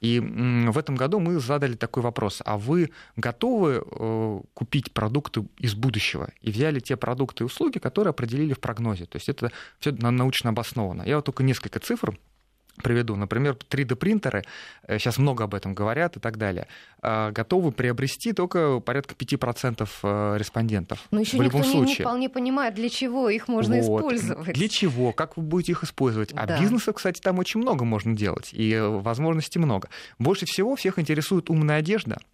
И в этом году мы задали такой вопрос, а вы готовы э, купить продукты из будущего? И взяли те продукты и услуги, которые определили в прогнозе. То есть это все научно обосновано. Я вот только несколько цифр приведу. Например, 3D-принтеры, э, сейчас много об этом говорят и так далее, а, готовы приобрести только порядка 5% э, респондентов. Но еще в никто любом случае. не вполне понимает, для чего их можно вот. использовать. Для чего, как вы будете их использовать. А да. бизнеса, кстати, там очень много можно делать, и э, возможностей много. Больше всего всех интересует умная одежда –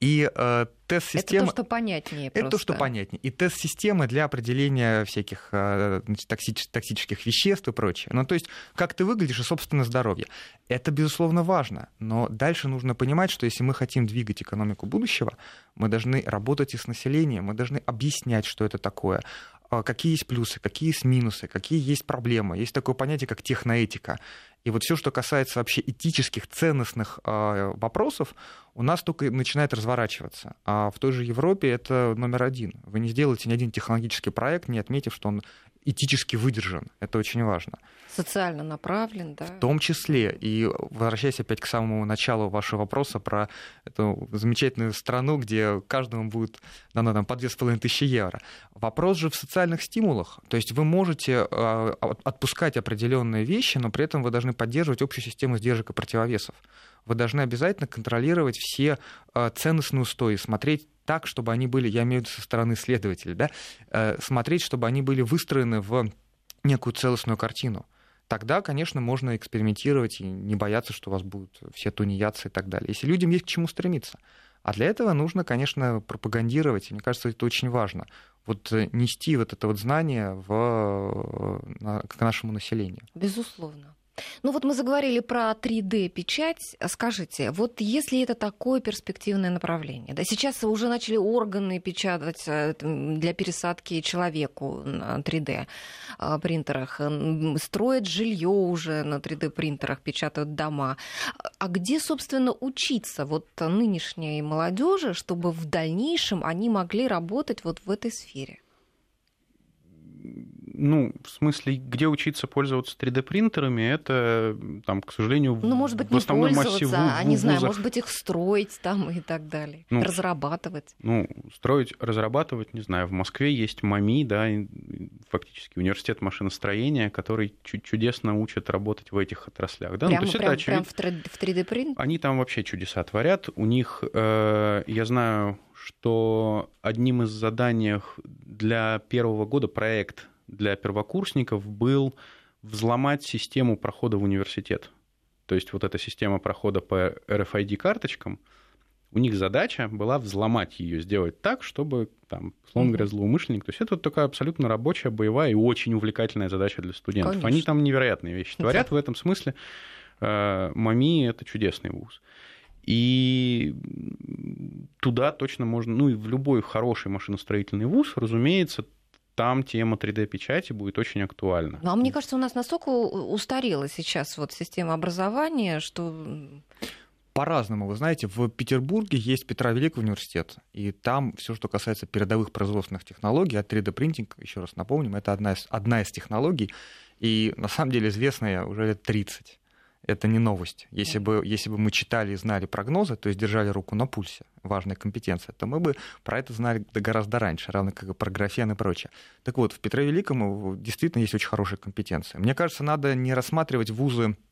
и э, тест-система... Это то, что понятнее Это то, что понятнее. И тест-системы для определения всяких э, значит, токсич... токсических веществ и прочее. Ну, то есть, как ты выглядишь и, собственно, здоровье. Это, безусловно, важно. Но дальше нужно понимать, что если мы хотим двигать экономику будущего, мы должны работать и с населением, мы должны объяснять, что это такое, какие есть плюсы, какие есть минусы, какие есть проблемы. Есть такое понятие, как техноэтика. И вот все, что касается вообще этических, ценностных э, вопросов, у нас только начинает разворачиваться. А в той же Европе это номер один. Вы не сделаете ни один технологический проект, не отметив, что он этически выдержан. Это очень важно. Социально направлен, да. В том числе. И возвращаясь опять к самому началу вашего вопроса про эту замечательную страну, где каждому будет дано там, по 2500 евро. Вопрос же в социальных стимулах. То есть вы можете э, отпускать определенные вещи, но при этом вы должны поддерживать общую систему сдержек и противовесов. Вы должны обязательно контролировать все э, ценностные устои, смотреть так, чтобы они были, я имею в виду со стороны следователей, да, э, смотреть, чтобы они были выстроены в некую целостную картину. Тогда, конечно, можно экспериментировать и не бояться, что у вас будут все тунеядцы и так далее. Если людям есть к чему стремиться. А для этого нужно, конечно, пропагандировать, и мне кажется, это очень важно. Вот э, нести вот это вот знание в, к нашему населению. Безусловно. Ну вот мы заговорили про 3D-печать. Скажите, вот если это такое перспективное направление, да, сейчас уже начали органы печатать э, для пересадки человеку на 3D-принтерах, э, строят жилье уже на 3D-принтерах, печатают дома. А где, собственно, учиться вот нынешней молодежи, чтобы в дальнейшем они могли работать вот в этой сфере? Ну, в смысле, где учиться пользоваться 3D-принтерами, это, там, к сожалению, ну, может быть, в основном массе в, а, не знаю, может быть, их строить там и так далее, ну, разрабатывать. Ну, строить, разрабатывать, не знаю, в Москве есть МАМИ, да, фактически университет машиностроения, который чудесно учат работать в этих отраслях. Да? Прямо, ну, то есть прям, это очевид... прям в 3D-принт? Они там вообще чудеса творят. У них, э, я знаю, что одним из заданий для первого года проект для первокурсников был взломать систему прохода в университет. То есть вот эта система прохода по RFID-карточкам, у них задача была взломать ее, сделать так, чтобы, там, условно говоря, злоумышленник... То есть это такая абсолютно рабочая, боевая и очень увлекательная задача для студентов. Конечно. Они там невероятные вещи творят да. в этом смысле. Э, МАМИ — это чудесный вуз. И туда точно можно, ну и в любой хороший машиностроительный вуз, разумеется, там тема 3D-печати будет очень актуальна. Ну, а мне кажется, у нас настолько устарела сейчас вот система образования, что... По-разному. Вы знаете, в Петербурге есть Петра Великого университет, и там все, что касается передовых производственных технологий, а 3D-принтинг, еще раз напомним, это одна из, одна из технологий, и на самом деле известная уже лет 30 это не новость. Если бы, если бы мы читали и знали прогнозы, то есть держали руку на пульсе, важная компетенция, то мы бы про это знали гораздо раньше, равно как и про графен и прочее. Так вот, в Петре Великом действительно есть очень хорошая компетенция. Мне кажется, надо не рассматривать вузы Э,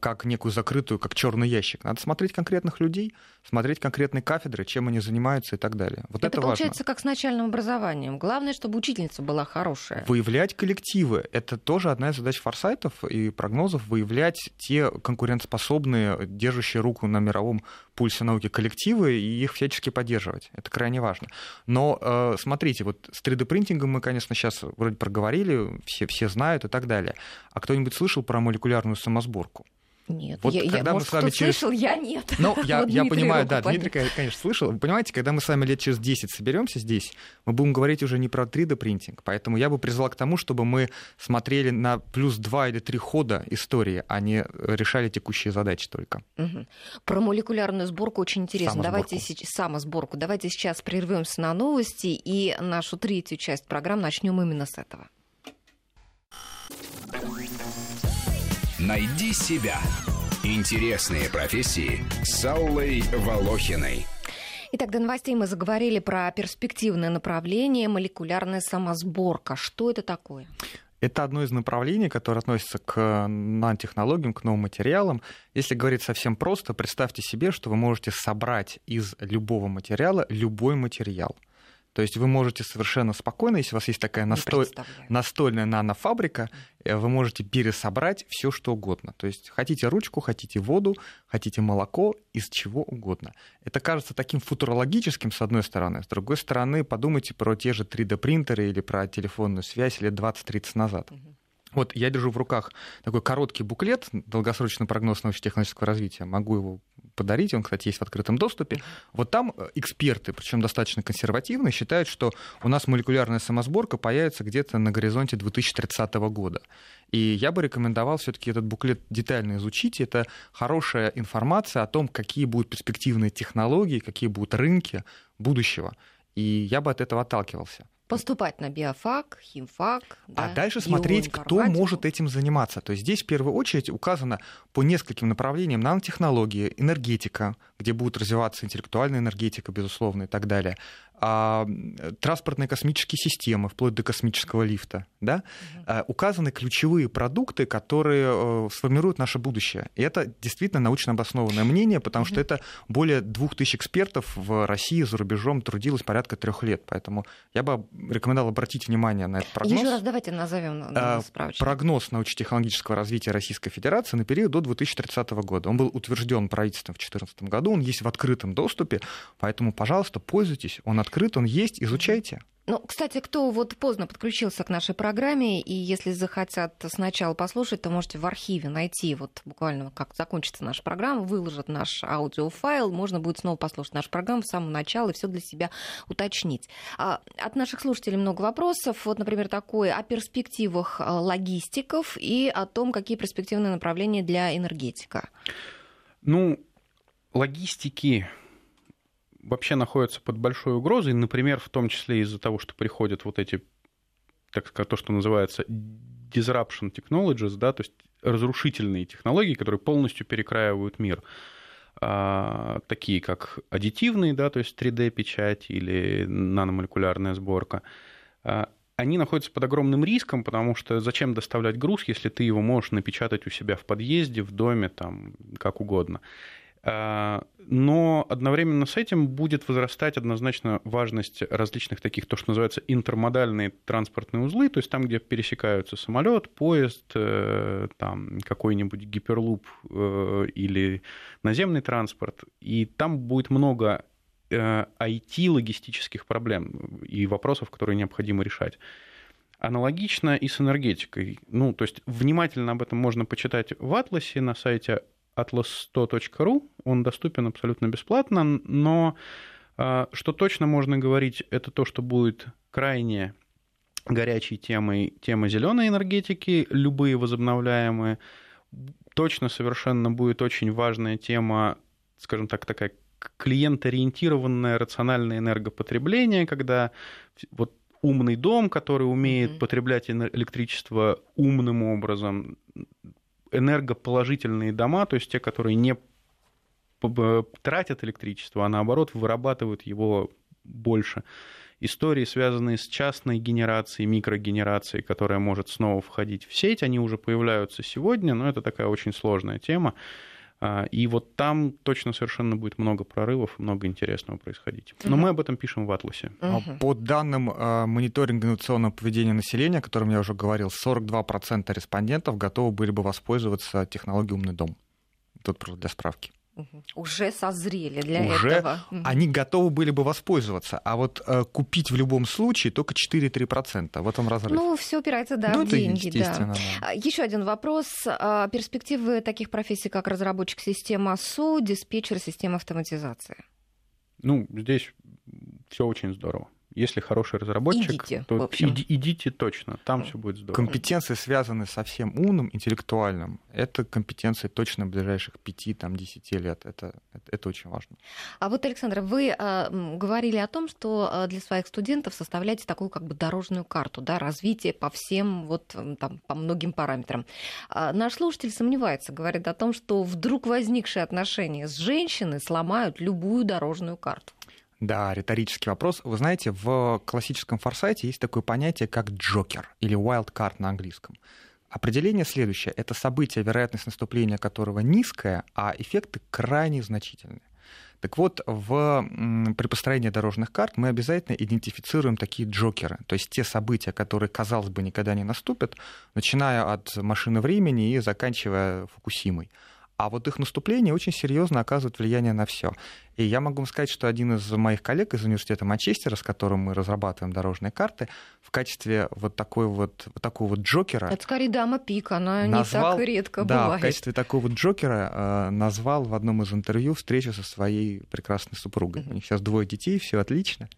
как некую закрытую, как черный ящик. Надо смотреть конкретных людей, смотреть конкретные кафедры, чем они занимаются и так далее. Вот это, это получается важно. как с начальным образованием. Главное, чтобы учительница была хорошая. Выявлять коллективы. Это тоже одна из задач форсайтов и прогнозов. Выявлять те конкурентоспособные, держащие руку на мировом пульсе науки коллективы и их всячески поддерживать. Это крайне важно. Но э, смотрите, вот с 3D-принтингом мы, конечно, сейчас вроде проговорили, все, все знают и так далее. А кто-нибудь слышал про молекулярную самосборку? Нет, вот я, когда я, мы может, с вами через... слышал, я нет. Ну, я, вот я понимаю, да, Дмитрий, конечно, слышал. Вы понимаете, когда мы с вами лет через 10 соберемся здесь, мы будем говорить уже не про 3D-принтинг, поэтому я бы призвал к тому, чтобы мы смотрели на плюс 2 или 3 хода истории, а не решали текущие задачи только. Угу. Про молекулярную сборку очень интересно. Давайте сейчас самосборку. Давайте сейчас прервемся на новости и нашу третью часть программы начнем именно с этого. Найди себя. Интересные профессии с Аллой Волохиной. Итак, до новостей мы заговорили про перспективное направление молекулярная самосборка. Что это такое? Это одно из направлений, которое относится к нанотехнологиям, к новым материалам. Если говорить совсем просто, представьте себе, что вы можете собрать из любого материала любой материал. То есть вы можете совершенно спокойно, если у вас есть такая насто... настольная нанофабрика, э, вы можете пересобрать все что угодно. То есть хотите ручку, хотите воду, хотите молоко, из чего угодно. Это кажется таким футурологическим, с одной стороны. С другой стороны, подумайте про те же 3D-принтеры или про телефонную связь лет 20-30 назад. Угу. Вот я держу в руках такой короткий буклет «Долгосрочный прогноз научно-технологического развития». Могу его подарить, он, кстати, есть в открытом доступе. Вот там э, эксперты, причем достаточно консервативные, считают, что у нас молекулярная самосборка появится где-то на горизонте 2030 года. И я бы рекомендовал все-таки этот буклет детально изучить. Это хорошая информация о том, какие будут перспективные технологии, какие будут рынки будущего. И я бы от этого отталкивался поступать на биофак, химфак. А да, дальше смотреть, кто может этим заниматься. То есть здесь в первую очередь указано по нескольким направлениям нанотехнологии, энергетика, где будет развиваться интеллектуальная энергетика, безусловно, и так далее, а, транспортные космические системы, вплоть до космического лифта, да, угу. указаны ключевые продукты, которые э, сформируют наше будущее. И это действительно научно обоснованное мнение, потому угу. что это более двух тысяч экспертов в России за рубежом трудилось порядка трех лет. Поэтому я бы рекомендовал обратить внимание на этот прогноз. Еще раз давайте назовем а, Прогноз научно-технологического развития Российской Федерации на период до 2030 года. Он был утвержден правительством в 2014 году, он есть в открытом доступе, поэтому, пожалуйста, пользуйтесь, он открыт, он есть, изучайте. Ну, кстати, кто вот поздно подключился к нашей программе, и если захотят сначала послушать, то можете в архиве найти, вот буквально как закончится наша программа, выложат наш аудиофайл, можно будет снова послушать нашу программу с самого начала и все для себя уточнить. А, от наших слушателей много вопросов, вот, например, такой о перспективах а, логистиков и о том, какие перспективные направления для энергетика. Ну, логистики вообще находятся под большой угрозой, например, в том числе из-за того, что приходят вот эти, так сказать, то, что называется disruption technologies, да, то есть разрушительные технологии, которые полностью перекраивают мир, а, такие как аддитивные, да, то есть 3D-печать или наномолекулярная сборка, а, они находятся под огромным риском, потому что зачем доставлять груз, если ты его можешь напечатать у себя в подъезде, в доме, там, как угодно. А, но одновременно с этим будет возрастать однозначно важность различных таких, то, что называется, интермодальные транспортные узлы, то есть там, где пересекаются самолет, поезд, э, там какой-нибудь гиперлуп э, или наземный транспорт, и там будет много IT-логистических э, проблем и вопросов, которые необходимо решать. Аналогично и с энергетикой. Ну, то есть внимательно об этом можно почитать в Атласе на сайте atlas100.ru. Он доступен абсолютно бесплатно, но а, что точно можно говорить, это то, что будет крайне горячей темой тема зеленой энергетики, любые возобновляемые. Точно совершенно будет очень важная тема, скажем так, такая клиент-ориентированное рациональное энергопотребление, когда вот умный дом, который умеет mm-hmm. потреблять электричество умным образом, энергоположительные дома, то есть те, которые не тратят электричество, а наоборот вырабатывают его больше. Истории, связанные с частной генерацией, микрогенерацией, которая может снова входить в сеть, они уже появляются сегодня, но это такая очень сложная тема. А, и вот там точно совершенно будет много прорывов, много интересного происходить. Но угу. мы об этом пишем в Атласе. Угу. По данным а, мониторинга инновационного поведения населения, о котором я уже говорил, 42% респондентов готовы были бы воспользоваться технологией «Умный дом». Тут просто для справки. Уже созрели для Уже этого. Они готовы были бы воспользоваться, а вот э, купить в любом случае только 4-3%. В этом разрыв. Ну, все опирается, да, ну, в деньги. Да. Да. А, Еще один вопрос. А, перспективы таких профессий, как разработчик системы АСУ, диспетчер системы автоматизации? Ну, здесь все очень здорово. Если хороший разработчик, идите, то иди, идите точно, там все будет здорово. Компетенции, связанные со всем умным, интеллектуальным, это компетенции точно ближайших 5-10 лет. Это, это, это очень важно. А вот, Александр, вы э, говорили о том, что а, для своих студентов составляете такую как бы дорожную карту, да, развитие по всем, вот там, по многим параметрам. А наш слушатель сомневается, говорит о том, что вдруг возникшие отношения с женщиной сломают любую дорожную карту. Да, риторический вопрос. Вы знаете, в классическом форсайте есть такое понятие, как джокер или wild card на английском. Определение следующее. Это событие, вероятность наступления которого низкая, а эффекты крайне значительные. Так вот, в, при построении дорожных карт мы обязательно идентифицируем такие джокеры, то есть те события, которые, казалось бы, никогда не наступят, начиная от машины времени и заканчивая Фукусимой а вот их наступление очень серьезно оказывает влияние на все. И я могу вам сказать, что один из моих коллег из университета Манчестера, с которым мы разрабатываем дорожные карты, в качестве вот такой вот, вот такого вот джокера... Это скорее дама пик, она назвал, не так редко да, бывает. в качестве такого вот джокера э, назвал в одном из интервью встречу со своей прекрасной супругой. У них сейчас двое детей, все отлично.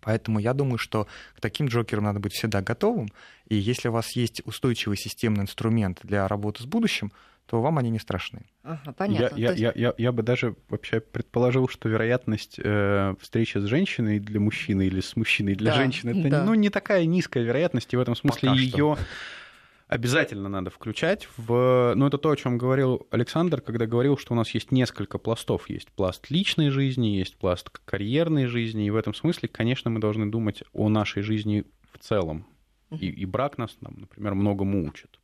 Поэтому я думаю, что к таким джокерам надо быть всегда готовым. И если у вас есть устойчивый системный инструмент для работы с будущим, то вам они не страшны. Ага, понятно. Я, я, я, я бы даже вообще предположил, что вероятность э, встречи с женщиной для мужчины или с мужчиной для да, женщины это да. ну, не такая низкая вероятность, и в этом смысле ее обязательно надо включать в... Ну, это то, о чем говорил Александр, когда говорил, что у нас есть несколько пластов. Есть пласт личной жизни, есть пласт карьерной жизни, и в этом смысле, конечно, мы должны думать о нашей жизни в целом. И, и брак нас, нам, например, многому учит.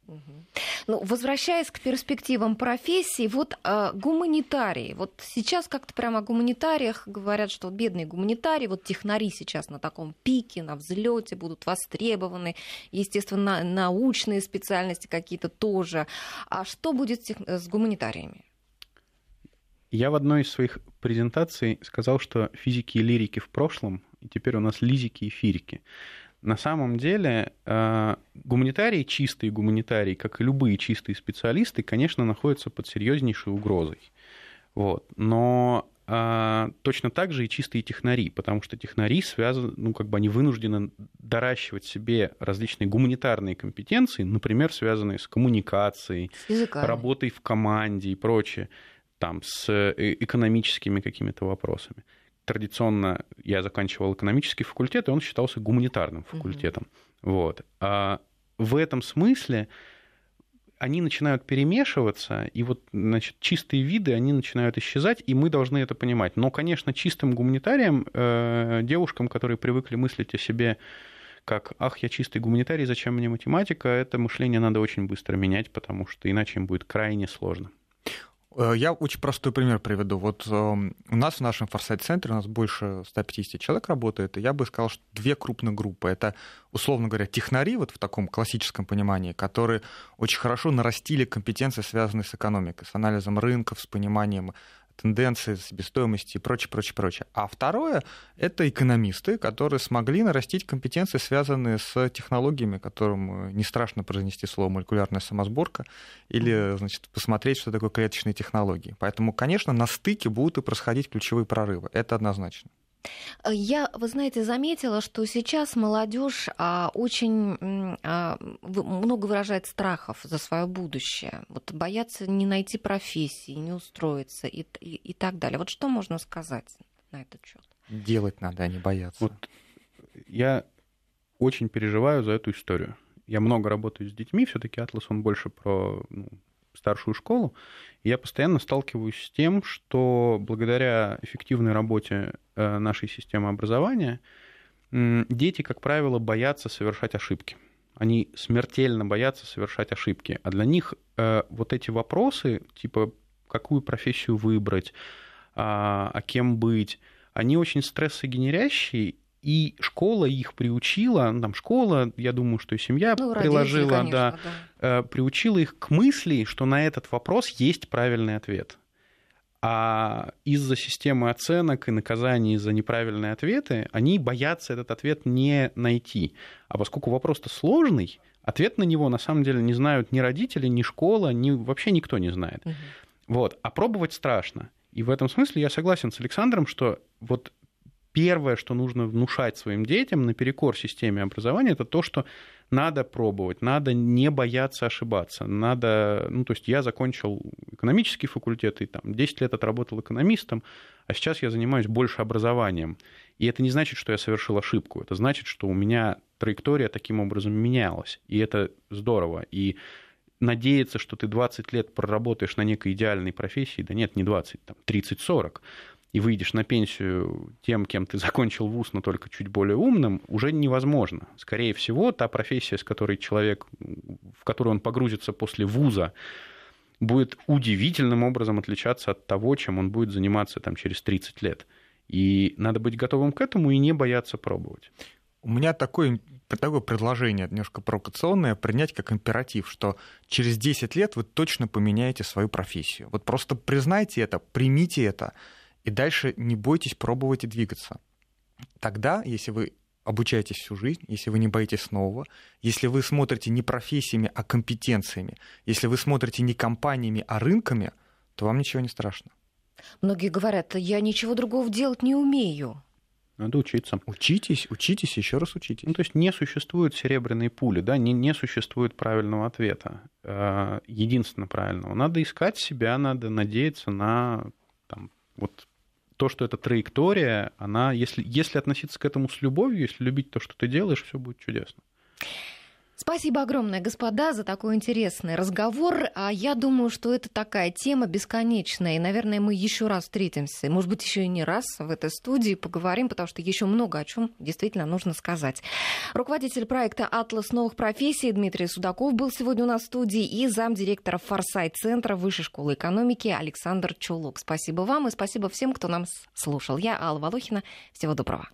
Ну, возвращаясь к перспективам профессии, вот э, гуманитарии. Вот сейчас как-то прямо о гуманитариях говорят, что бедные гуманитарии, вот технари сейчас на таком пике, на взлете будут востребованы. Естественно, научные специальности какие-то тоже. А что будет с гуманитариями? Я в одной из своих презентаций сказал, что физики и лирики в прошлом, и теперь у нас лизики и фирики. На самом деле э, гуманитарии, чистые гуманитарии, как и любые чистые специалисты, конечно, находятся под серьезнейшей угрозой. Вот. Но а, точно так же и чистые технари, потому что технари связаны, ну, как бы они вынуждены доращивать себе различные гуманитарные компетенции, например, связанные с коммуникацией, с работой в команде и прочее, там, с э, экономическими какими-то вопросами традиционно я заканчивал экономический факультет, и он считался гуманитарным факультетом. Mm-hmm. Вот. А в этом смысле они начинают перемешиваться, и вот, значит, чистые виды, они начинают исчезать, и мы должны это понимать. Но, конечно, чистым гуманитариям, э, девушкам, которые привыкли мыслить о себе как «ах, я чистый гуманитарий, зачем мне математика?», это мышление надо очень быстро менять, потому что иначе им будет крайне сложно. Э, я очень простой пример приведу. Вот э, у нас в нашем форсайт-центре, у нас больше 150 человек работает, и я бы сказал, что две крупные группы. Это, условно говоря, технари, вот в таком классическом понимании, которые очень хорошо нарастили компетенции, связанные с экономикой, с анализом рынков, с пониманием тенденции, себестоимости и прочее, прочее, прочее. А второе — это экономисты, которые смогли нарастить компетенции, связанные с технологиями, которым не страшно произнести слово молекулярная самосборка или, значит, посмотреть, что такое клеточные технологии. Поэтому, конечно, на стыке будут и происходить ключевые прорывы. Это однозначно. Э, я, вы знаете, заметила, что сейчас молодежь а, очень а, много выражает страхов за свое будущее. Вот боятся не найти профессии, не устроиться и, и, и так далее. Вот что можно сказать на этот счет? Делать надо, а не бояться. Вот я очень переживаю за эту историю. Я много работаю с детьми, все-таки Атлас он больше про ну, старшую школу, я постоянно сталкиваюсь с тем, что благодаря эффективной работе э, нашей системы образования дети, как правило, боятся совершать ошибки. Они смертельно боятся совершать ошибки. А для них э, вот эти вопросы, типа, какую профессию выбрать, а, а кем быть, они очень стрессогенерящие, и школа их приучила, ну, там школа, я думаю, что и семья ну, приложила, конечно, да, да, э, приучила их к мысли, что на этот вопрос есть правильный ответ. А из-за системы оценок и наказаний за неправильные ответы они боятся этот ответ не найти. А поскольку вопрос-то сложный, ответ на него на самом деле не знают ни родители, ни школа, ни вообще никто не знает. Угу. Вот. А пробовать страшно. И в этом смысле я согласен с Александром, что вот первое, что нужно внушать своим детям наперекор системе образования, это то, что надо пробовать, надо не бояться ошибаться. Надо, ну, то есть я закончил экономический факультет и там 10 лет отработал экономистом, а сейчас я занимаюсь больше образованием. И это не значит, что я совершил ошибку. Это значит, что у меня траектория таким образом менялась. И это здорово. И надеяться, что ты 20 лет проработаешь на некой идеальной профессии, да нет, не 20, там 30-40, и выйдешь на пенсию тем, кем ты закончил вуз, но только чуть более умным, уже невозможно. Скорее всего, та профессия, с которой человек, в которую он погрузится после вуза, будет удивительным образом отличаться от того, чем он будет заниматься там, через 30 лет. И надо быть готовым к этому и не бояться пробовать. У меня такое, такое предложение, немножко провокационное, принять как императив, что через 10 лет вы точно поменяете свою профессию. Вот просто признайте это, примите это, и дальше не бойтесь пробовать и двигаться. Тогда, если вы обучаетесь всю жизнь, если вы не боитесь нового, если вы смотрите не профессиями, а компетенциями, если вы смотрите не компаниями, а рынками, то вам ничего не страшно. Многие говорят, я ничего другого делать не умею. Надо учиться. Учитесь, учитесь, еще раз учитесь. Ну, то есть не существует серебряной пули, да, не, не существует правильного ответа, э, единственно правильного. Надо искать себя, надо надеяться на там, вот то, что это траектория, она, если, если относиться к этому с любовью, если любить то, что ты делаешь, все будет чудесно. Спасибо огромное, господа, за такой интересный разговор. А я думаю, что это такая тема бесконечная. И, наверное, мы еще раз встретимся. Может быть, еще и не раз в этой студии поговорим, потому что еще много о чем действительно нужно сказать. Руководитель проекта «Атлас новых профессий» Дмитрий Судаков был сегодня у нас в студии и замдиректора Форсайт-центра Высшей школы экономики Александр Чулок. Спасибо вам и спасибо всем, кто нам слушал. Я Алла Волохина. Всего доброго.